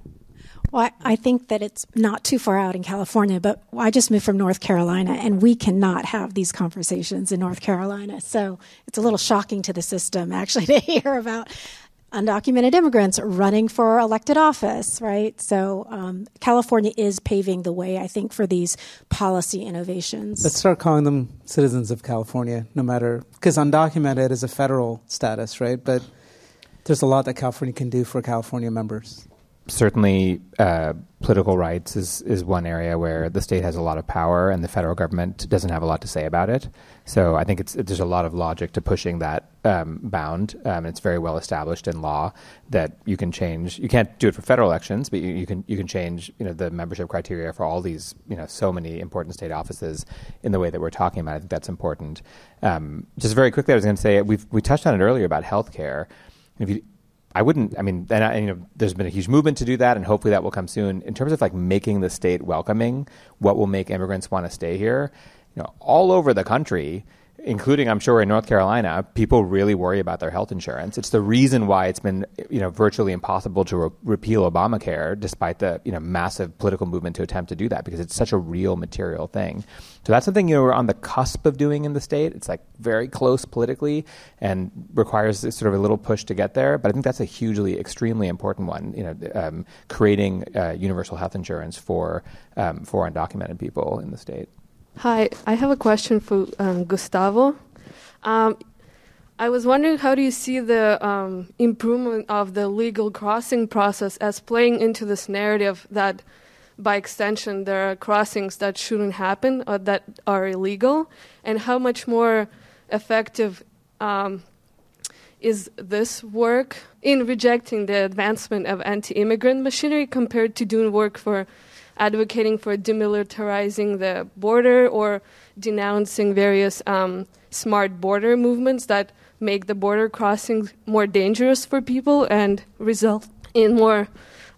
Well, I think that it's not too far out in California, but I just moved from North Carolina and we cannot have these conversations in North Carolina. So it's a little shocking to the system actually to hear about undocumented immigrants running for elected office, right? So um, California is paving the way, I think, for these policy innovations. Let's start calling them citizens of California, no matter, because undocumented is a federal status, right? But there's a lot that California can do for California members certainly uh, political rights is, is one area where the state has a lot of power and the federal government doesn't have a lot to say about it. So I think it's, there's a lot of logic to pushing that um, bound. Um, it's very well established in law that you can change. You can't do it for federal elections, but you, you, can you can change you know the membership criteria for all these you know so many important state offices in the way that we're talking about. I think that's important. Um, just very quickly, I was going to say we we touched on it earlier about healthcare. If you I wouldn't. I mean, and, I, you know, there's been a huge movement to do that, and hopefully that will come soon. In terms of like making the state welcoming, what will make immigrants want to stay here? You know, all over the country, including I'm sure in North Carolina, people really worry about their health insurance. It's the reason why it's been you know virtually impossible to re- repeal Obamacare, despite the you know massive political movement to attempt to do that, because it's such a real material thing. So that's something you know we're on the cusp of doing in the state. It's like very close politically and requires sort of a little push to get there. But I think that's a hugely, extremely important one. You know, um, creating uh, universal health insurance for um, for undocumented people in the state. Hi, I have a question for um, Gustavo. Um, I was wondering how do you see the um, improvement of the legal crossing process as playing into this narrative that, by extension, there are crossings that shouldn't happen or that are illegal, and how much more effective um, is this work in rejecting the advancement of anti-immigrant machinery compared to doing work for advocating for demilitarizing the border or denouncing various um, smart border movements that make the border crossings more dangerous for people and result in more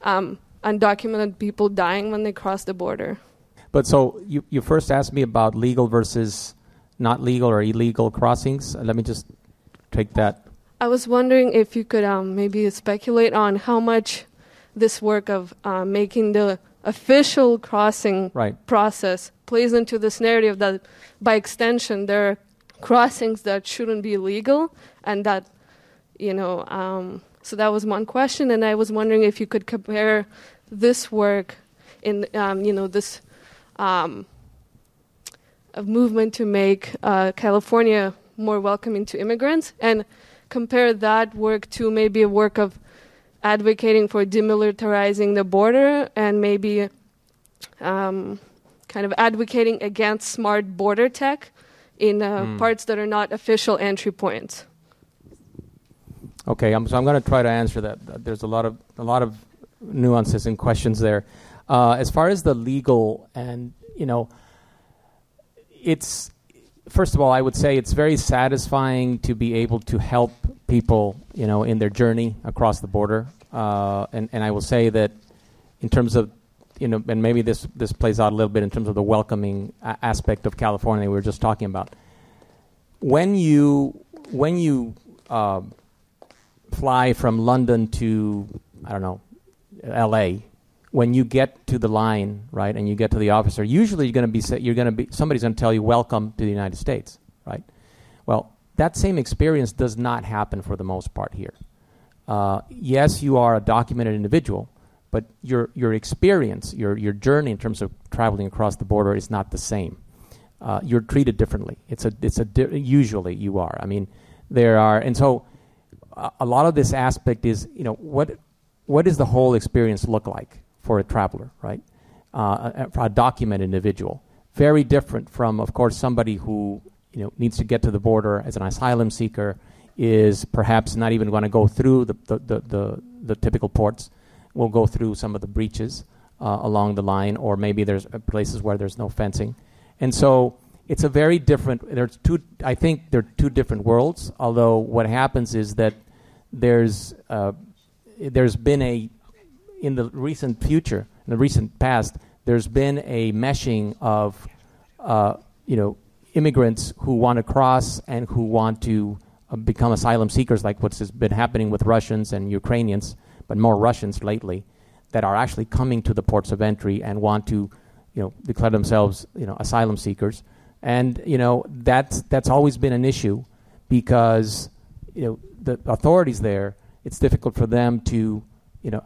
um, undocumented people dying when they cross the border. But so you, you first asked me about legal versus not legal or illegal crossings. Let me just take that. I was wondering if you could um, maybe speculate on how much this work of uh, making the official crossing right. process plays into this narrative that by extension there are crossings that shouldn't be legal and that you know um, so that was one question and i was wondering if you could compare this work in um, you know this um, movement to make uh, california more welcoming to immigrants and compare that work to maybe a work of advocating for demilitarizing the border and maybe um, kind of advocating against smart border tech in uh, mm. parts that are not official entry points. Okay, I'm, so I'm going to try to answer that. There's a lot of a lot of nuances and questions there. Uh, as far as the legal and you know, it's first of all, I would say it's very satisfying to be able to help people, you know, in their journey across the border. Uh, and and I will say that in terms of you know, and maybe this this plays out a little bit in terms of the welcoming a- aspect of California we were just talking about. When you when you uh, fly from London to I don't know L.A when you get to the line, right, and you get to the officer, usually you're going to be you're going to be somebody's going to tell you welcome to the United States, right? Well, that same experience does not happen for the most part here. Uh, yes, you are a documented individual, but your your experience, your your journey in terms of traveling across the border is not the same. Uh, you're treated differently. It's a it's a di- usually you are. I mean, there are and so a, a lot of this aspect is you know what what does the whole experience look like for a traveler, right? Uh, a, a documented individual. Very different from, of course, somebody who you know needs to get to the border as an asylum seeker is perhaps not even going to go through the, the, the, the, the typical ports. Will go through some of the breaches uh, along the line, or maybe there's uh, places where there's no fencing, and so it's a very different. There's two. I think they're two different worlds. Although what happens is that there's uh, there's been a in the recent future, in the recent past, there's been a meshing of, uh, you know, immigrants who want to cross and who want to uh, become asylum seekers, like what's been happening with Russians and Ukrainians, but more Russians lately, that are actually coming to the ports of entry and want to, you know, declare themselves, you know, asylum seekers. And you know that's that's always been an issue because you know the authorities there. It's difficult for them to, you know,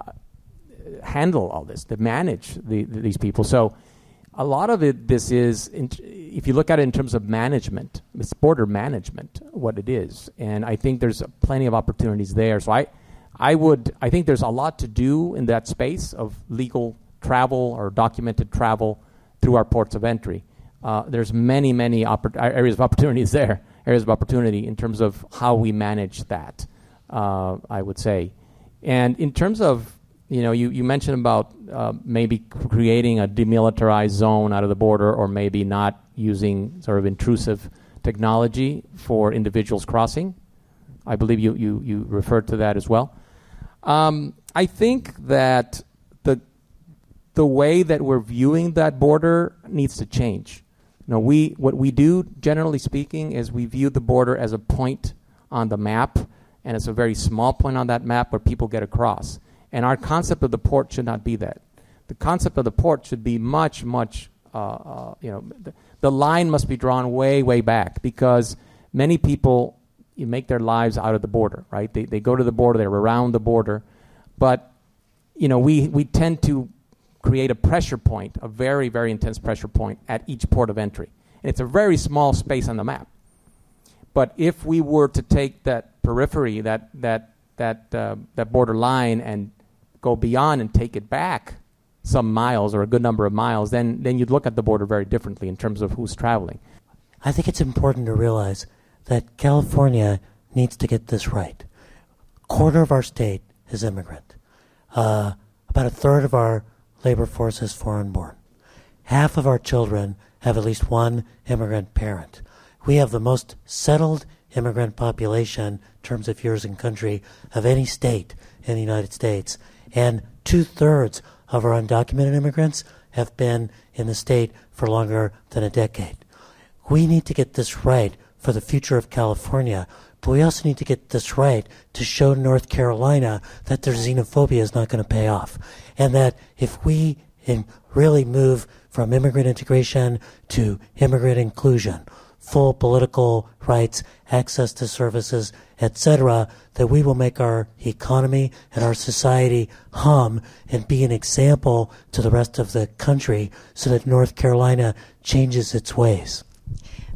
handle all this, to manage the, the, these people. So a lot of it, this is, in, if you look at it in terms of management, it's border management, what it is. And I think there's plenty of opportunities there. So I, I would, I think there's a lot to do in that space of legal travel or documented travel through our ports of entry. Uh, there's many, many oppor- areas of opportunities there, areas of opportunity in terms of how we manage that, uh, I would say. And in terms of you know, you, you mentioned about uh, maybe creating a demilitarized zone out of the border or maybe not using sort of intrusive technology for individuals crossing. I believe you, you, you referred to that as well. Um, I think that the, the way that we're viewing that border needs to change. You know, we, what we do, generally speaking, is we view the border as a point on the map, and it's a very small point on that map where people get across. And our concept of the port should not be that. The concept of the port should be much, much, uh, uh, you know, the, the, line must be drawn way, way back because many people make their lives out of the border, right? They, they go to the border, they're around the border. But, you know, we, we tend to create a pressure point, a very, very intense pressure point at each port of entry. And it's a very small space on the map. But if we were to take that periphery, that, that, that, uh, that border line, and go beyond and take it back some miles or a good number of miles, then, then you'd look at the border very differently in terms of who's traveling. I think it's important to realize that California needs to get this right. A Quarter of our state is immigrant. Uh, about a third of our labor force is foreign born. Half of our children have at least one immigrant parent. We have the most settled immigrant population in terms of years in country of any state in the United States and two thirds of our undocumented immigrants have been in the state for longer than a decade. We need to get this right for the future of California, but we also need to get this right to show North Carolina that their xenophobia is not going to pay off. And that if we really move from immigrant integration to immigrant inclusion, full political rights, access to services, etc., that we will make our economy and our society hum and be an example to the rest of the country so that North Carolina changes its ways.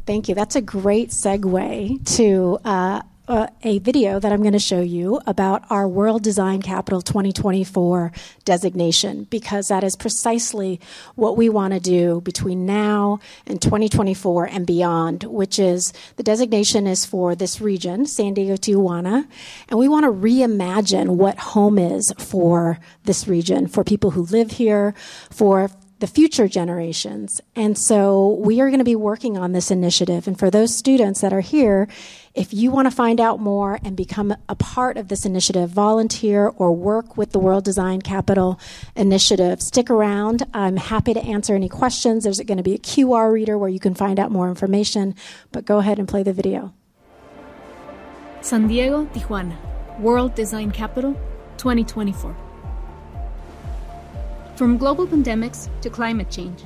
Thank you. That's a great segue to uh, uh, a video that I'm going to show you about our World Design Capital 2024 designation because that is precisely what we want to do between now and 2024 and beyond, which is the designation is for this region, San Diego Tijuana, and we want to reimagine what home is for this region, for people who live here, for the future generations. And so we are going to be working on this initiative. And for those students that are here, if you want to find out more and become a part of this initiative, volunteer or work with the World Design Capital Initiative, stick around. I'm happy to answer any questions. There's going to be a QR reader where you can find out more information, but go ahead and play the video. San Diego, Tijuana, World Design Capital 2024. From global pandemics to climate change,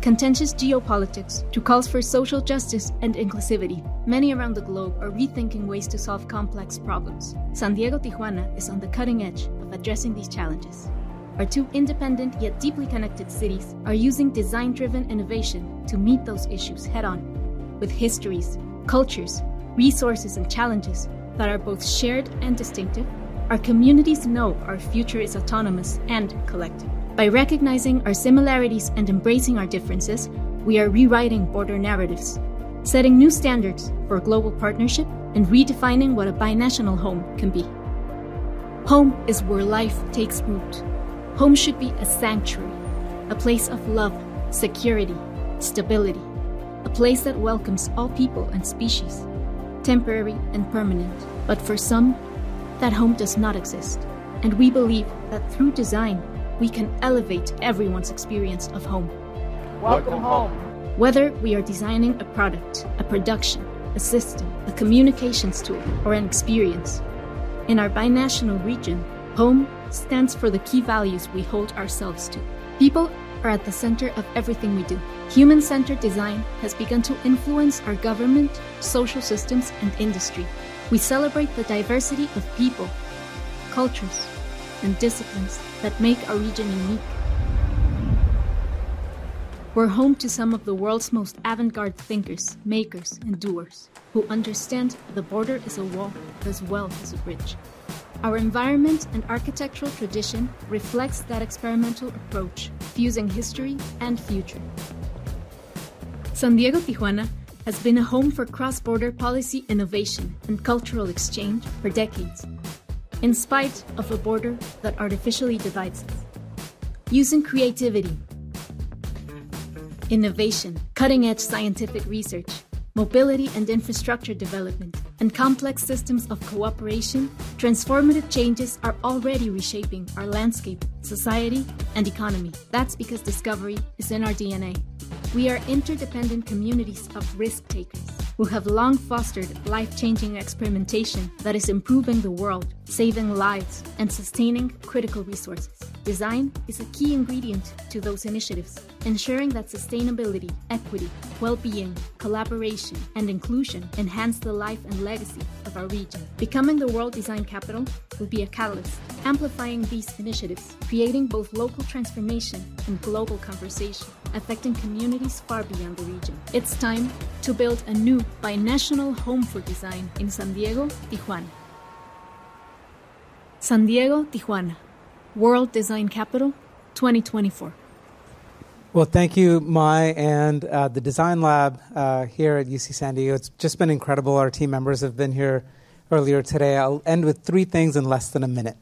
contentious geopolitics to calls for social justice and inclusivity, many around the globe are rethinking ways to solve complex problems. San Diego Tijuana is on the cutting edge of addressing these challenges. Our two independent yet deeply connected cities are using design driven innovation to meet those issues head on, with histories, cultures, resources, and challenges that are both shared and distinctive our communities know our future is autonomous and collective. By recognizing our similarities and embracing our differences, we are rewriting border narratives, setting new standards for global partnership, and redefining what a binational home can be. Home is where life takes root. Home should be a sanctuary, a place of love, security, stability, a place that welcomes all people and species, temporary and permanent. But for some, that home does not exist. And we believe that through design, we can elevate everyone's experience of home. Welcome home. Whether we are designing a product, a production, a system, a communications tool, or an experience. In our binational region, home stands for the key values we hold ourselves to. People are at the center of everything we do. Human centered design has begun to influence our government, social systems, and industry. We celebrate the diversity of people, cultures, and disciplines that make our region unique. We're home to some of the world's most avant garde thinkers, makers, and doers who understand the border is a wall as well as a bridge. Our environment and architectural tradition reflects that experimental approach, fusing history and future. San Diego Tijuana has been a home for cross border policy innovation and cultural exchange for decades, in spite of a border that artificially divides us. Using creativity, innovation, cutting edge scientific research, mobility and infrastructure development, and complex systems of cooperation, transformative changes are already reshaping our landscape, society, and economy. That's because discovery is in our DNA. We are interdependent communities of risk takers who have long fostered life changing experimentation that is improving the world, saving lives, and sustaining critical resources. Design is a key ingredient to those initiatives, ensuring that sustainability, equity, well being, collaboration, and inclusion enhance the life and legacy of our region. Becoming the World Design Capital will be a catalyst, amplifying these initiatives, creating both local transformation and global conversation, affecting communities far beyond the region. It's time to build a new binational home for design in San Diego, Tijuana. San Diego, Tijuana. World Design Capital 2024. Well, thank you, Mai, and uh, the Design Lab uh, here at UC San Diego. It's just been incredible. Our team members have been here earlier today. I'll end with three things in less than a minute.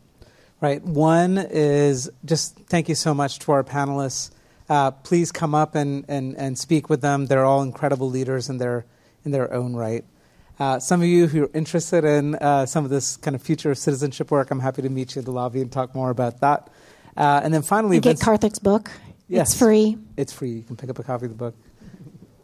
Right. One is just thank you so much to our panelists. Uh, please come up and, and, and speak with them. They're all incredible leaders in their in their own right. Uh, some of you who are interested in uh, some of this kind of future citizenship work, I'm happy to meet you in the lobby and talk more about that. Uh, and then finally, you get Karthick's book. Yes, it's free. It's free. You can pick up a copy of the book.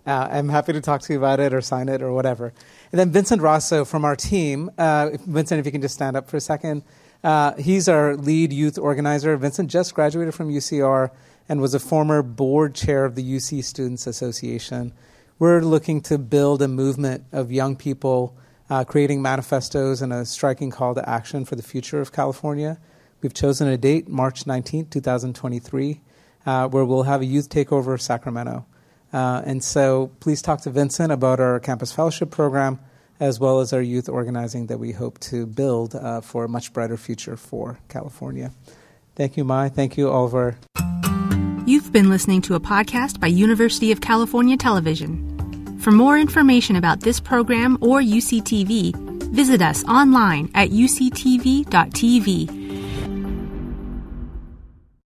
Uh, I'm happy to talk to you about it or sign it or whatever. And then Vincent Rosso from our team. Uh, Vincent, if you can just stand up for a second. Uh, he's our lead youth organizer. Vincent just graduated from UCR and was a former board chair of the UC Students Association. We're looking to build a movement of young people uh, creating manifestos and a striking call to action for the future of California. We've chosen a date, March 19, 2023, uh, where we'll have a youth takeover of Sacramento. Uh, and so please talk to Vincent about our campus fellowship program as well as our youth organizing that we hope to build uh, for a much brighter future for California. Thank you, Mai. Thank you, Oliver. You've been listening to a podcast by University of California Television. For more information about this program or UCTV, visit us online at uctv.tv